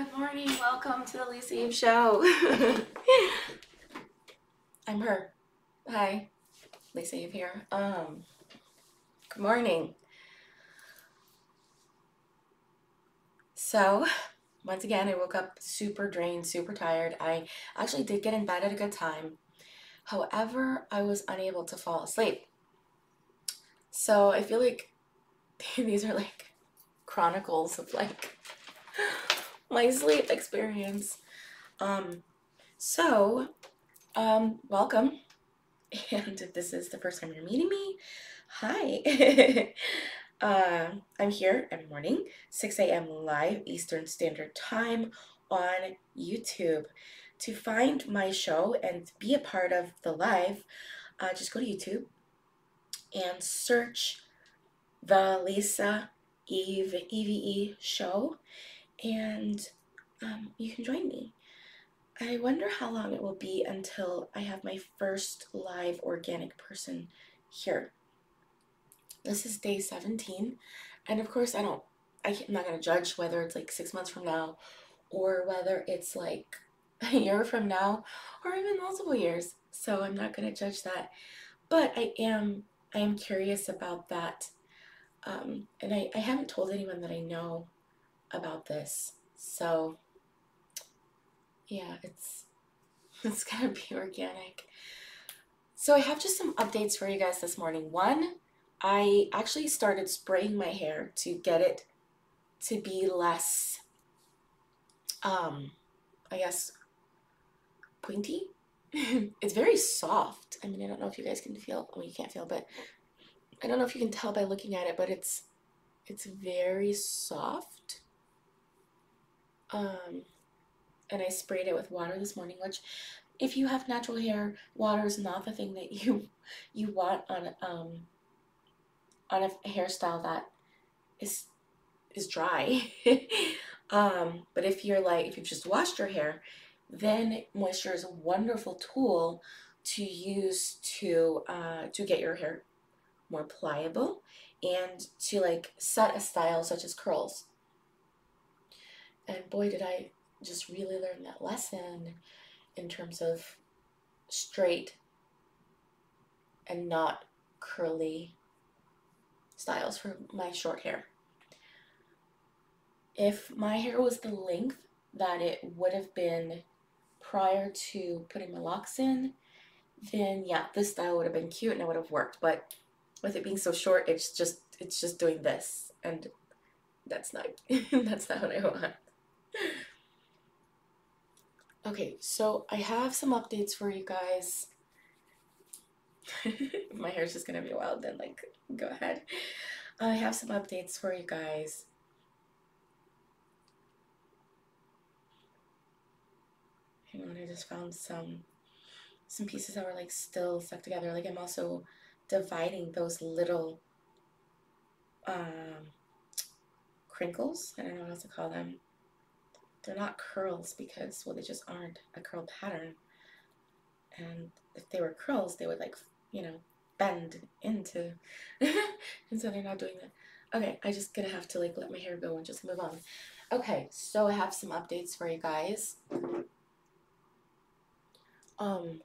Good morning. Welcome to the Lisa Eve Show. I'm her. Hi. Lisa Eve here. Um, good morning. So, once again, I woke up super drained, super tired. I actually did get in bed at a good time. However, I was unable to fall asleep. So, I feel like these are like chronicles of like my sleep experience. Um, so, um, welcome. And if this is the first time you're meeting me, hi. uh, I'm here every morning, 6 a.m. live Eastern Standard Time on YouTube. To find my show and be a part of the live, uh, just go to YouTube and search the Lisa Eve EVE show and um, you can join me. I wonder how long it will be until I have my first live organic person here. This is day 17, and of course, I don't, I'm not going to judge whether it's like six months from now or whether it's like a year from now or even multiple years. So I'm not going to judge that. But I am, I am curious about that. Um, and I, I haven't told anyone that I know about this. So yeah, it's it's gonna be organic. So I have just some updates for you guys this morning. One, I actually started spraying my hair to get it to be less, um, I guess, pointy. it's very soft. I mean, I don't know if you guys can feel, well, you can't feel, but I don't know if you can tell by looking at it, but it's, it's very soft. Um, and I sprayed it with water this morning, which if you have natural hair, water is not the thing that you you want on um on a hairstyle that is is dry. um, but if you're like if you've just washed your hair, then moisture is a wonderful tool to use to uh, to get your hair more pliable and to like set a style such as curls. And boy, did I just really learn that lesson in terms of straight and not curly styles for my short hair. If my hair was the length that it would have been prior to putting my locks in, then yeah, this style would have been cute and it would have worked. But with it being so short, it's just it's just doing this, and that's not that's not what I want. Okay, so I have some updates for you guys. my hair's just gonna be wild, then like go ahead. I have some updates for you guys. Hang on, I just found some some pieces that were like still stuck together. Like I'm also dividing those little um crinkles. I don't know what else to call them they're not curls because, well, they just aren't a curl pattern. And if they were curls, they would like, you know, bend into, and so they're not doing that. Okay, I just gonna have to like let my hair go and just move on. Okay, so I have some updates for you guys. Um,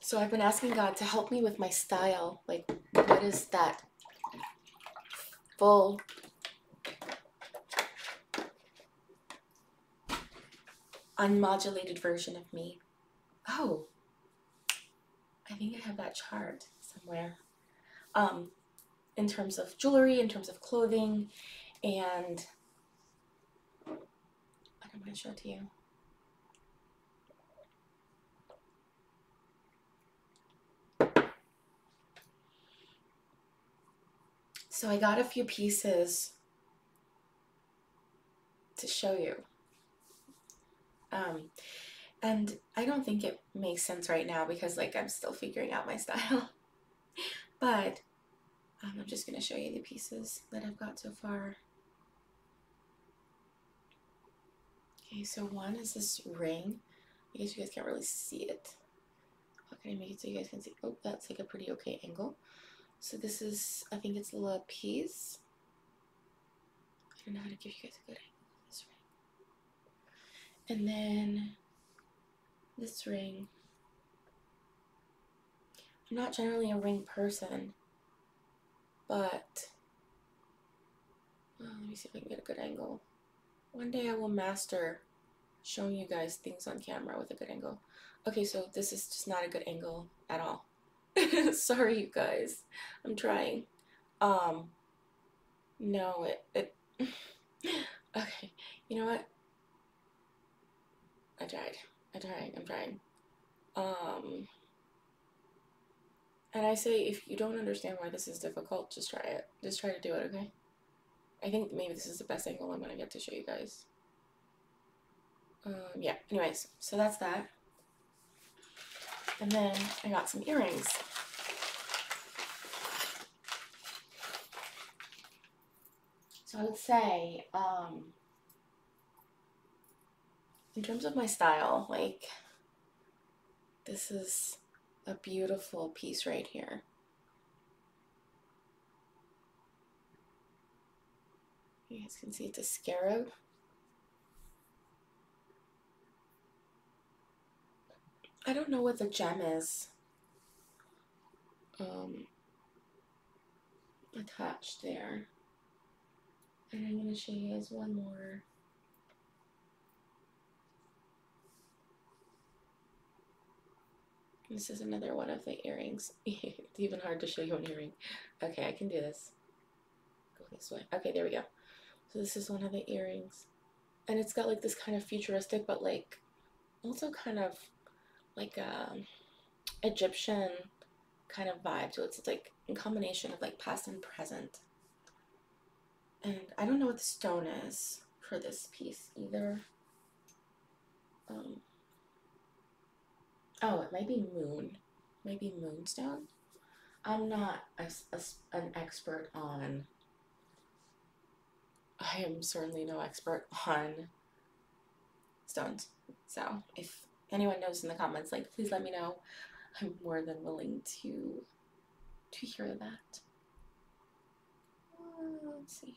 so I've been asking God to help me with my style. Like, what is that full unmodulated version of me. Oh, I think I have that chart somewhere. Um, in terms of jewelry, in terms of clothing, and I'm going to show it to you. So I got a few pieces to show you. Um, and I don't think it makes sense right now because like I'm still figuring out my style. but um, I'm just going to show you the pieces that I've got so far. Okay, so one is this ring. I guess you guys can't really see it. How can I make it so you guys can see? Oh, that's like a pretty okay angle. So this is, I think it's La Peace. I don't know how to give you guys a good angle of this ring. And then this ring. I'm not generally a ring person, but oh, let me see if I can get a good angle. One day I will master showing you guys things on camera with a good angle. Okay, so this is just not a good angle at all. Sorry, you guys. I'm trying. Um, no, it, it, okay, you know what? I tried. I tried. I'm trying. Um, and I say, if you don't understand why this is difficult, just try it. Just try to do it, okay? I think maybe this is the best angle I'm gonna get to show you guys. Um, yeah, anyways, so that's that. And then I got some earrings. So I would say, um, in terms of my style, like, this is a beautiful piece right here. You guys can see it's a scarab. I don't know what the gem is um, attached there. And I'm going to show you guys one more. This is another one of the earrings. it's even hard to show you an earring. Okay, I can do this. Go this way. Okay, there we go. So this is one of the earrings. And it's got like this kind of futuristic, but like also kind of like a um, Egyptian kind of vibe to it. So it's like a combination of like past and present. And I don't know what the stone is for this piece either. Um, oh, it might be moon. Maybe moonstone. I'm not a, a, an expert on. I am certainly no expert on stones. So if anyone knows in the comments, like please let me know. I'm more than willing to to hear that. Uh, let's see.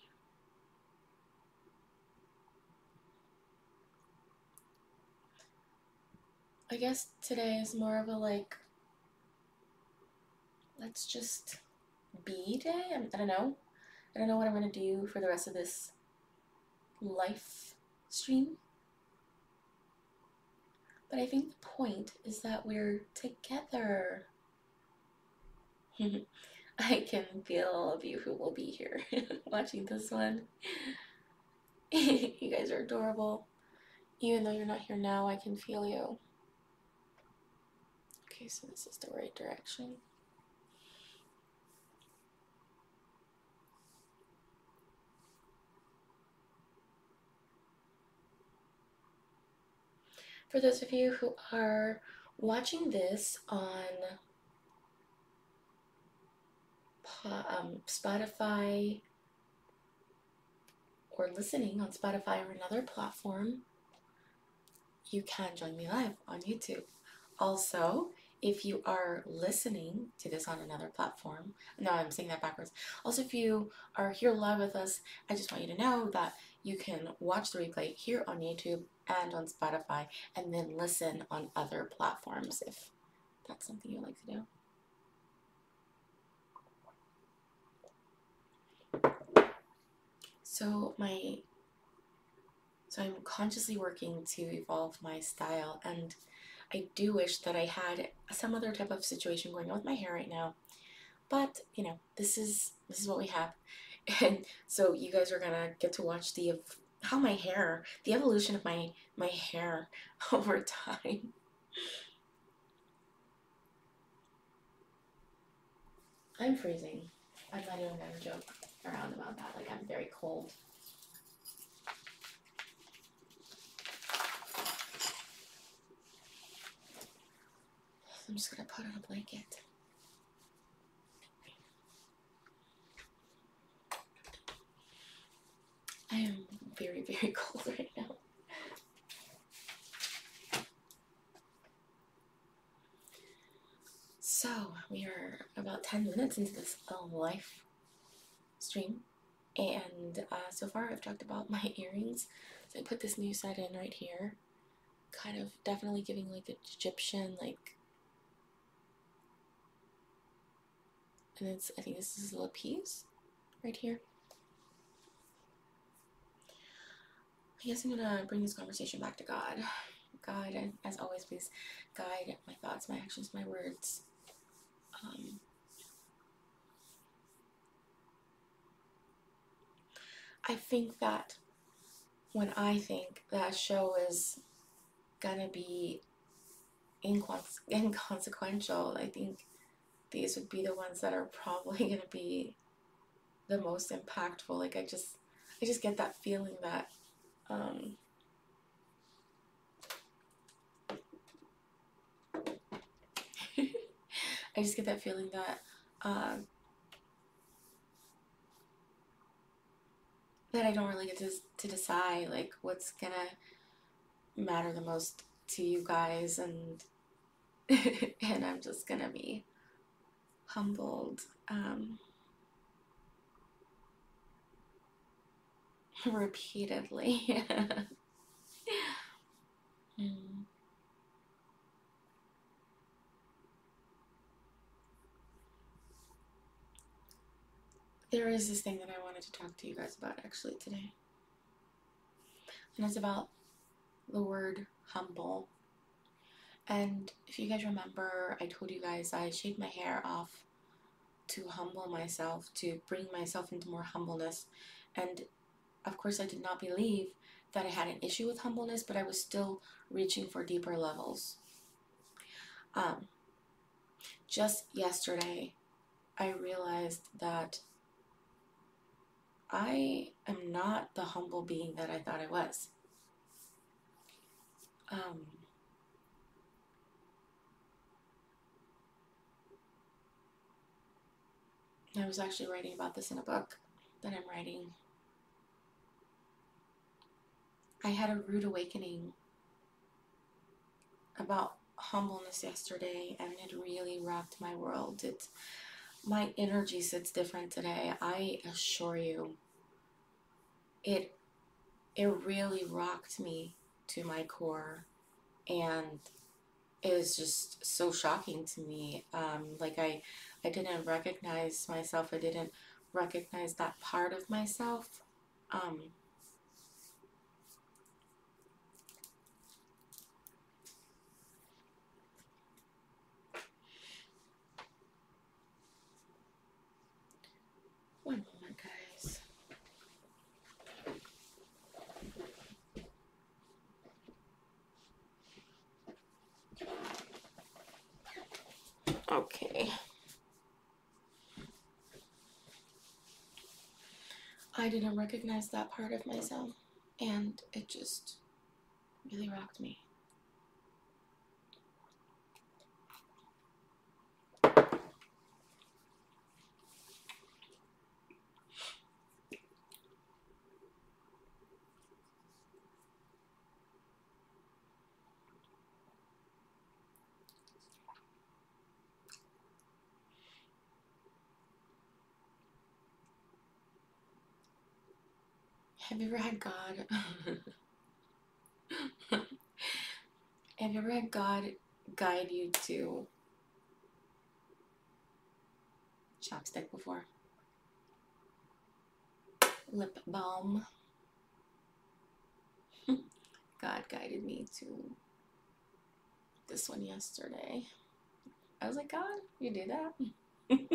I guess today is more of a like, let's just be day. I don't know. I don't know what I'm going to do for the rest of this life stream. But I think the point is that we're together. I can feel all of you who will be here watching this one. you guys are adorable. Even though you're not here now, I can feel you. Okay, so this is the right direction. For those of you who are watching this on um, Spotify or listening on Spotify or another platform, you can join me live on YouTube. Also, if you are listening to this on another platform, no, I'm saying that backwards. Also, if you are here live with us, I just want you to know that you can watch the replay here on YouTube and on Spotify, and then listen on other platforms if that's something you like to do. So my so I'm consciously working to evolve my style and I do wish that I had some other type of situation going on with my hair right now. But, you know, this is this is what we have. And so you guys are to get to watch the how my hair, the evolution of my my hair over time. I'm freezing. I'm not even gonna joke around about that. Like I'm very cold. I'm just gonna put on a blanket. I am very, very cold right now. So, we are about 10 minutes into this live stream. And uh, so far, I've talked about my earrings. So I put this new set in right here, kind of definitely giving like an Egyptian like. And it's I think this is a piece right here. Guess I'm gonna bring this conversation back to God. God, as always, please guide my thoughts, my actions, my words. Um, I think that when I think that show is gonna be inconse- inconsequential, I think these would be the ones that are probably gonna be the most impactful. Like I just, I just get that feeling that um, I just get that feeling that uh, that I don't really get to, to decide like what's gonna matter the most to you guys and and I'm just gonna be humbled um, repeatedly. mm. There is this thing that I wanted to talk to you guys about actually today. And it's about the word humble. And if you guys remember, I told you guys I shaved my hair off to humble myself, to bring myself into more humbleness. And of course, I did not believe that I had an issue with humbleness, but I was still reaching for deeper levels. Um, just yesterday, I realized that I am not the humble being that I thought I was. Um, I was actually writing about this in a book that I'm writing. I had a rude awakening about humbleness yesterday and it really rocked my world. It's my energy sits different today. I assure you. It it really rocked me to my core and it was just so shocking to me. Um, like I I didn't recognize myself. I didn't recognize that part of myself. Um, One moment, guys. Okay. I didn't recognize that part of myself, and it just really rocked me. Have you ever had God? Have you ever had God guide you to chapstick before? Lip balm. God guided me to this one yesterday. I was like, God, you do that?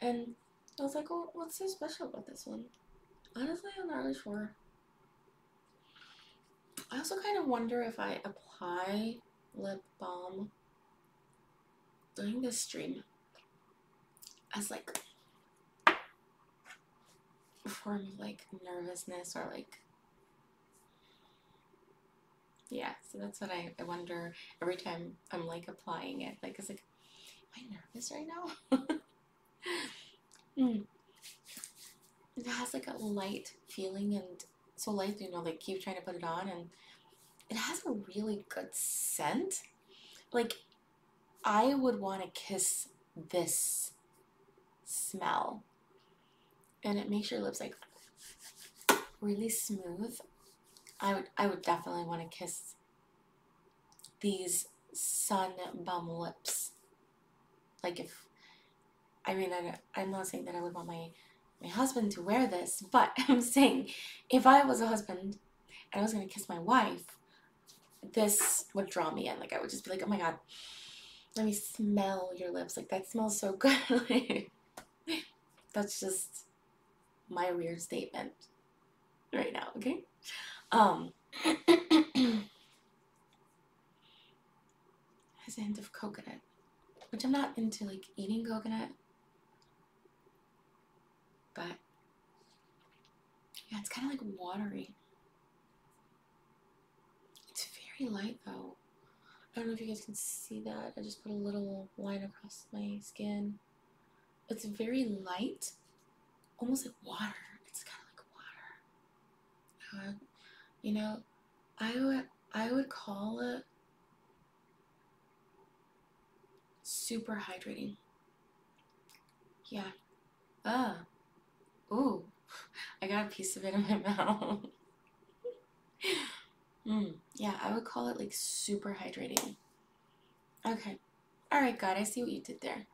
and I was like, well, what's so special about this one? Honestly, I'm not really sure. I also kind of wonder if I apply lip balm during this stream as like a form of like nervousness or like yeah so that's what I, I wonder every time i'm like applying it like it's like am i nervous right now Mm. It has like a light feeling and so light, you know, they keep trying to put it on and it has a really good scent. Like, I would want to kiss this smell. and it makes your lips like really smooth. I would I would definitely want to kiss these Sun Bum lips. Like if I mean I, I'm not saying that I would want my my husband to wear this, but I'm saying if I was a husband and I was gonna kiss my wife, this would draw me in. Like I would just be like, oh my god, let me smell your lips. Like that smells so good. That's just my weird statement right now, okay? Um has a hint of coconut. Which I'm not into like eating coconut. But yeah, it's kind of like watery. It's very light though. I don't know if you guys can see that. I just put a little line across my skin. It's very light, almost like water. It's kind of like water. Uh, you know, I would I would call it super hydrating. Yeah. Ah. Ooh. I got a piece of it in my mouth. mm, yeah, I would call it like super hydrating. Okay. Alright, God, I see what you did there.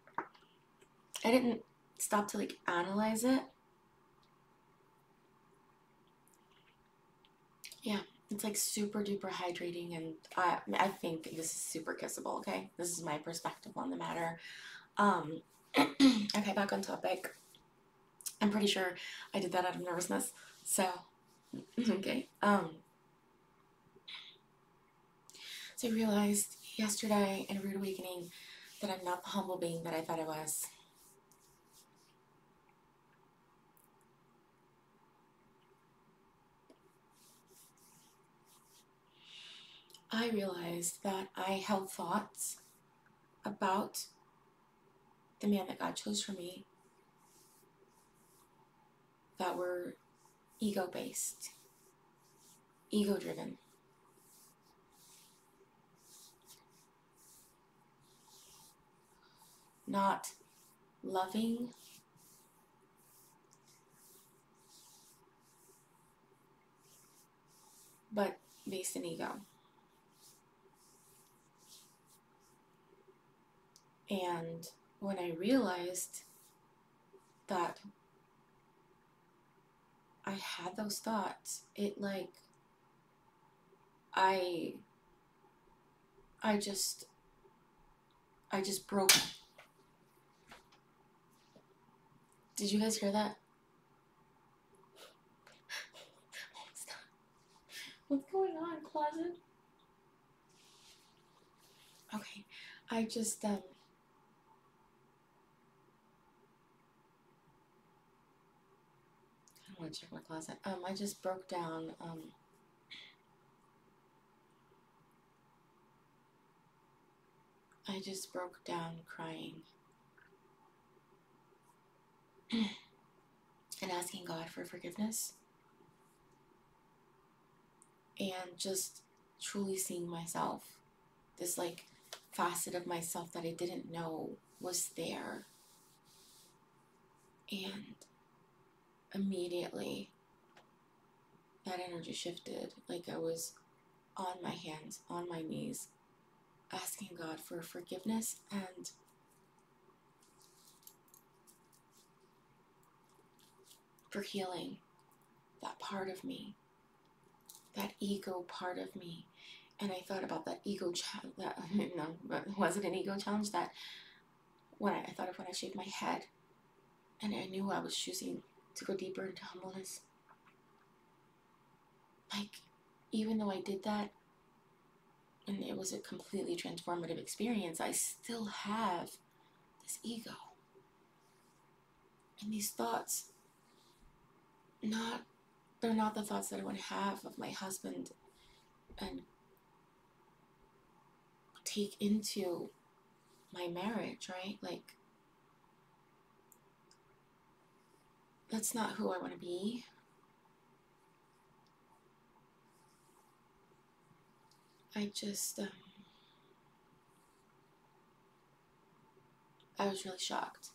I didn't stop to like analyze it. Yeah, it's like super duper hydrating, and I, I think this is super kissable, okay? This is my perspective on the matter. Um, okay, back on topic. I'm pretty sure I did that out of nervousness. So, okay. Um, so I realized yesterday in a rude awakening that I'm not the humble being that I thought I was. I realized that I held thoughts about the man that God chose for me that were ego based, ego driven. Not loving, but based in ego. And when I realized that I had those thoughts, it like I I just I just broke. Did you guys hear that? What's going on, closet? Okay, I just um I want to check my closet. Um, I just broke down. Um, I just broke down crying and asking God for forgiveness and just truly seeing myself, this like facet of myself that I didn't know was there. And immediately that energy shifted. Like I was on my hands, on my knees, asking God for forgiveness and for healing that part of me, that ego part of me. And I thought about that ego challenge. That no, was it an ego challenge? That when I, I thought of when I shaved my head, and I knew I was choosing to go deeper into humbleness. Like, even though I did that and it was a completely transformative experience, I still have this ego and these thoughts. Not, they're not the thoughts that I want to have of my husband and take into my marriage, right? Like, that's not who I want to be. I just, um, I was really shocked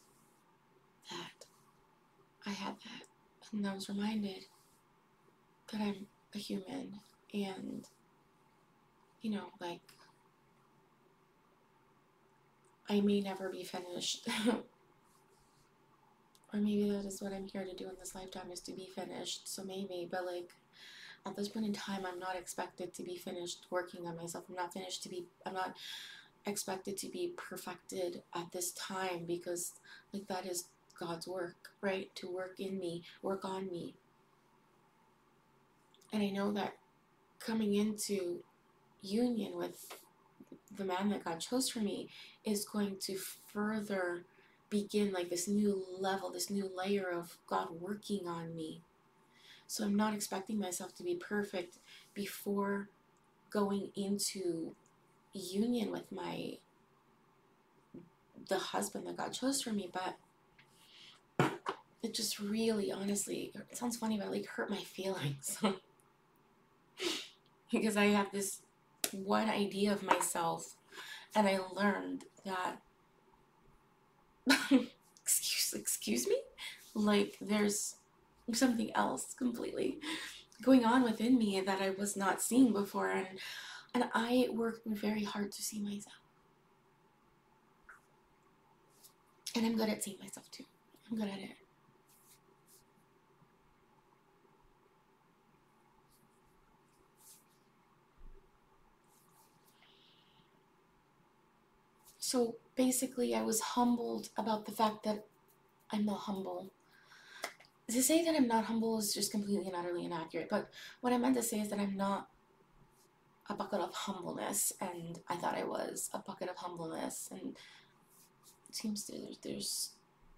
that I had that. And I was reminded that I'm a human and, you know, like, I may never be finished. or maybe that is what I'm here to do in this lifetime is to be finished. So maybe, but like at this point in time, I'm not expected to be finished working on myself. I'm not finished to be, I'm not expected to be perfected at this time because like that is God's work, right? To work in me, work on me. And I know that coming into union with the man that God chose for me is going to further begin like this new level, this new layer of God working on me. So I'm not expecting myself to be perfect before going into union with my the husband that God chose for me, but it just really honestly it sounds funny but like hurt my feelings because I have this one idea of myself and I learned that excuse excuse me? Like there's something else completely going on within me that I was not seeing before and and I worked very hard to see myself. And I'm good at seeing myself too. I'm good at it. So basically, I was humbled about the fact that I'm not humble. To say that I'm not humble is just completely and utterly inaccurate, but what I meant to say is that I'm not a bucket of humbleness, and I thought I was a bucket of humbleness, and it seems there's, there's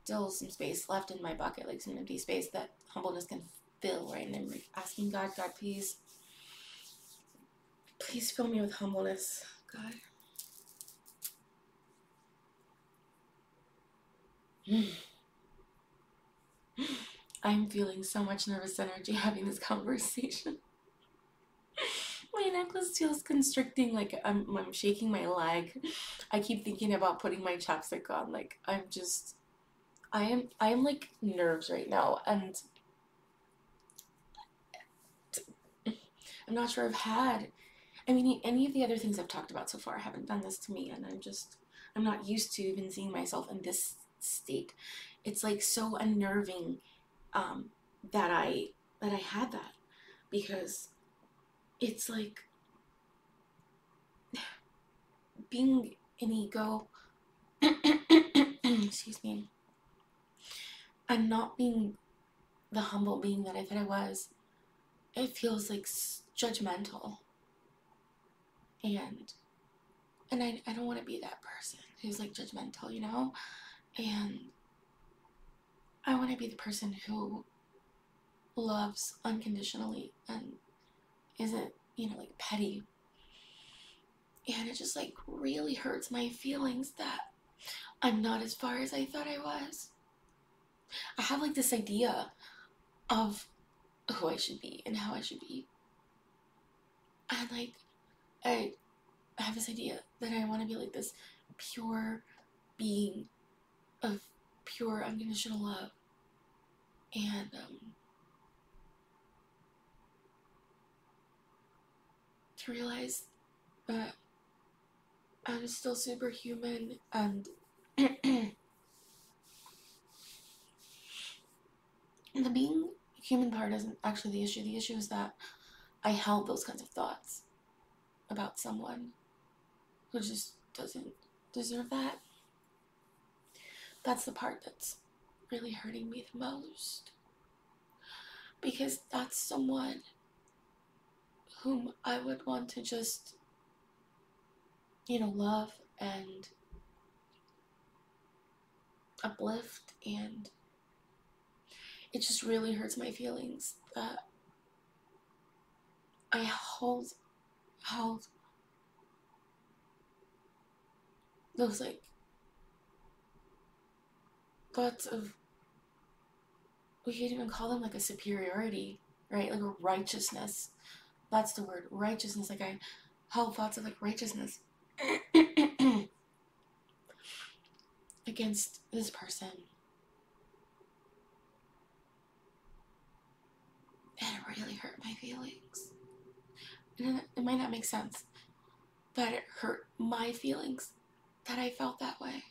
still some space left in my bucket, like some empty space that humbleness can fill, right? And I'm asking God, God, please, please fill me with humbleness, God. I'm feeling so much nervous energy having this conversation. my necklace feels constricting, like I'm, I'm shaking my leg. I keep thinking about putting my chapstick on. Like I'm just, I am, I am like nerves right now, and I'm not sure I've had. I mean, any of the other things I've talked about so far haven't done this to me, and I'm just, I'm not used to even seeing myself in this state. It's like so unnerving um, that I that I had that because it's like being an ego. excuse me. And not being the humble being that I thought I was. It feels like judgmental. And and I, I don't want to be that person who's like judgmental, you know? And I want to be the person who loves unconditionally and isn't, you know, like petty. And it just like really hurts my feelings that I'm not as far as I thought I was. I have like this idea of who I should be and how I should be. And like, I have this idea that I want to be like this pure being of pure unconditional love. And um, to realize that I'm still superhuman and the being human part isn't actually the issue. The issue is that I held those kinds of thoughts about someone who just doesn't deserve that. That's the part that's really hurting me the most. Because that's someone whom I would want to just, you know, love and uplift and it just really hurts my feelings that I hold held those like thoughts uh, of we could even call them like a superiority, right? Like a righteousness. That's the word, righteousness. Like I held thoughts of like righteousness against this person. And it really hurt my feelings. And it might not make sense, but it hurt my feelings that I felt that way.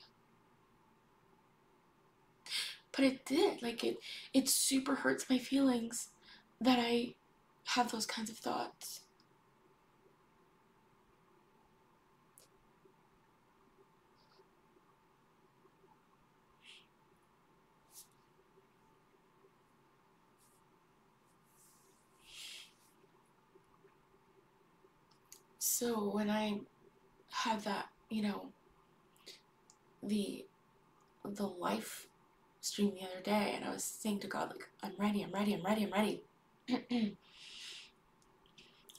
But it did. Like it it super hurts my feelings that I have those kinds of thoughts. So when I had that, you know, the the life stream the other day and I was saying to God like I'm ready, I'm ready, I'm ready, I'm ready.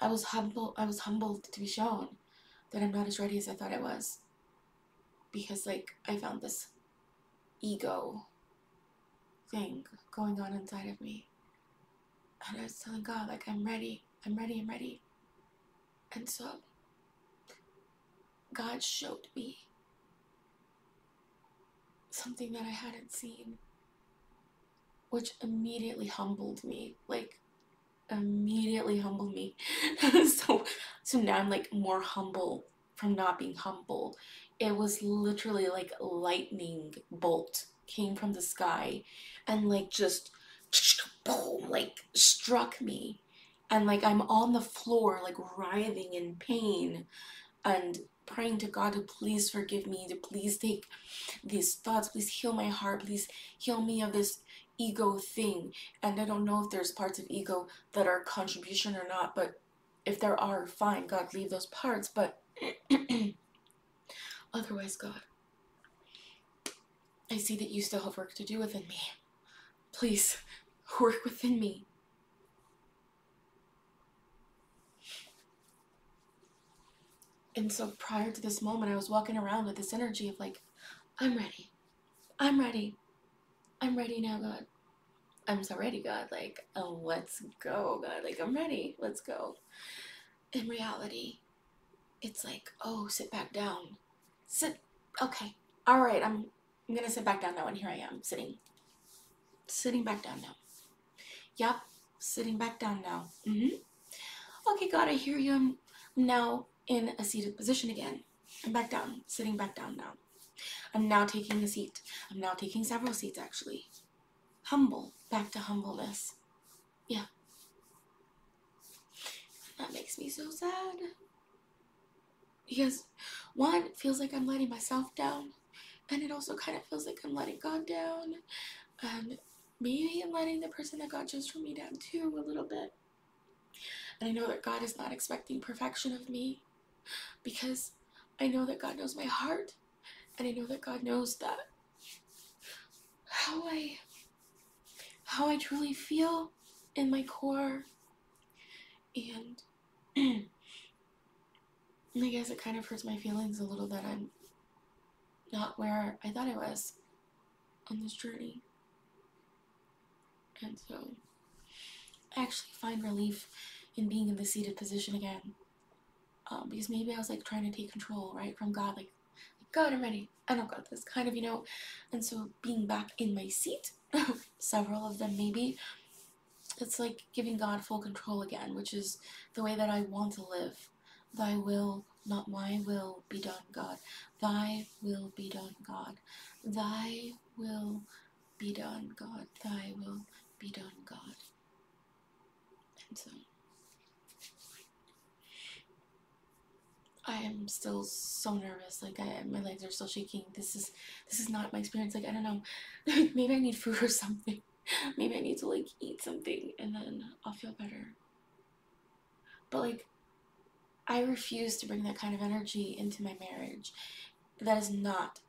I was humble I was humbled to be shown that I'm not as ready as I thought I was. Because like I found this ego thing going on inside of me. And I was telling God like I'm ready, I'm ready, I'm ready. And so God showed me something that I hadn't seen, which immediately humbled me. Like, immediately humbled me. so, so now I'm like more humble from not being humble. It was literally like lightning bolt came from the sky and like just boom, like struck me. And like I'm on the floor, like writhing in pain and praying to God to please forgive me, to please take these thoughts, please heal my heart, please heal me of this ego thing. And I don't know if there's parts of ego that are contribution or not, but if there are, fine, God, leave those parts. But otherwise, God, I see that you still have work to do within me. Please work within me. And so prior to this moment, I was walking around with this energy of like, I'm ready. I'm ready. I'm ready now, God. I'm so ready, God. Like, oh, let's go, God. Like, I'm ready. Let's go. In reality, it's like, oh, sit back down. Sit. Okay. All right. I'm. I'm gonna sit back down now, and here I am sitting. Sitting back down now. Yep. Sitting back down now. Mm hmm. Okay, God. I hear you. Now in a seated position again. I'm back down, sitting back down now. I'm now taking a seat. I'm now taking several seats actually. Humble, back to humbleness. Yeah. That makes me so sad. Because one, it feels like I'm letting myself down, and it also kind of feels like I'm letting God down, and maybe I'm letting the person that God chose for me down too a little bit. And I know that God is not expecting perfection of me because I know that God knows my heart and I know that God knows that how I how I truly feel in my core and I guess it kind of hurts my feelings a little that I'm not where I thought I was on this journey. And so I actually find relief in being in the seated position again um, because maybe I was like trying to take control, right, from God, like, God, I'm ready, I don't got this, kind of, you know. And so being back in my seat, several of them maybe, it's like giving God full control again, which is the way that I want to live. Thy will, not my will, be done, God. Thy will be done, God. Thy will be done, God. Thy will be done, God. And so. I am still so nervous. Like I, my legs are still shaking. This is this is not my experience. Like I don't know. Maybe I need food or something. Maybe I need to like eat something and then I'll feel better. But like I refuse to bring that kind of energy into my marriage. That is not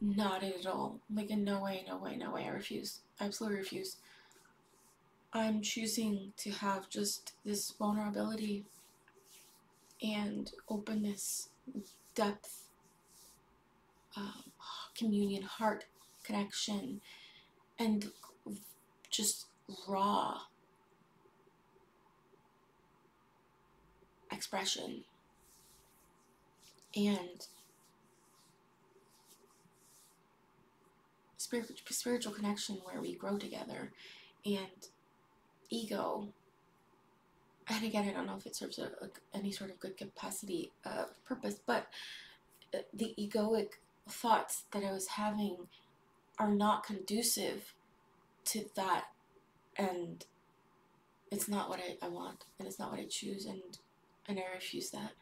not it at all. Like in no way, no way, no way. I refuse. I absolutely refuse. I'm choosing to have just this vulnerability and openness, depth, um, communion, heart connection, and just raw expression. And spiritual, spiritual connection where we grow together and ego and again, I don't know if it serves a, like any sort of good capacity uh, purpose, but uh, the egoic thoughts that I was having are not conducive to that, and it's not what I, I want, and it's not what I choose, and and I refuse that.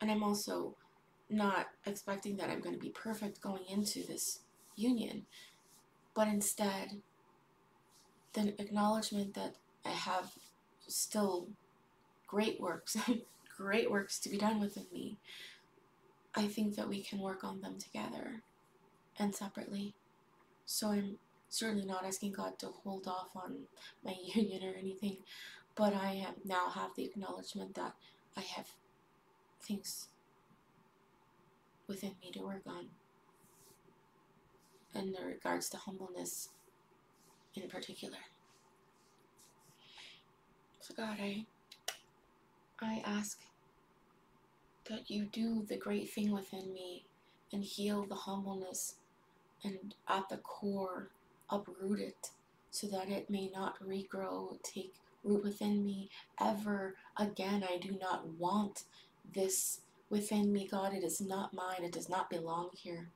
And I'm also not expecting that I'm going to be perfect going into this union, but instead, the acknowledgement that I have still great works, great works to be done within me. I think that we can work on them together and separately. So I'm certainly not asking God to hold off on my union or anything, but I am now have the acknowledgement that I have things within me to work on. In regards to humbleness in particular. So God, I I ask that you do the great thing within me and heal the humbleness and at the core uproot it so that it may not regrow, take root within me ever again. I do not want this within me, God. It is not mine, it does not belong here,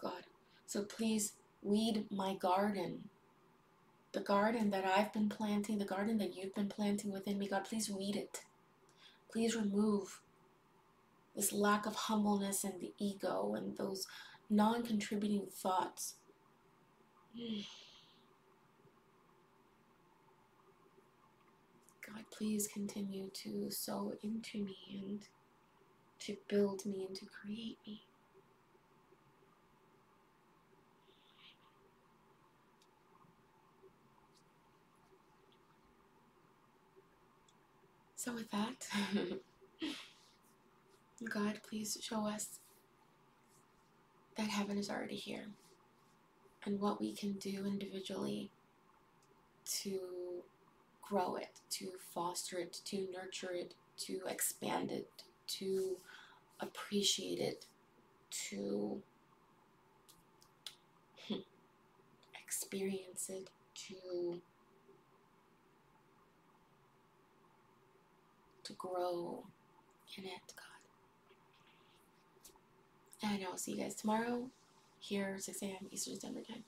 God. So please weed my garden. The garden that I've been planting, the garden that you've been planting within me, God, please weed it. Please remove this lack of humbleness and the ego and those non contributing thoughts. God, please continue to sow into me and to build me and to create me. So, with that, God, please show us that heaven is already here and what we can do individually to grow it, to foster it, to nurture it, to expand it, to appreciate it, to experience it, to to grow in it, God. And I'll see you guys tomorrow here, 6 a.m. Eastern Standard Time.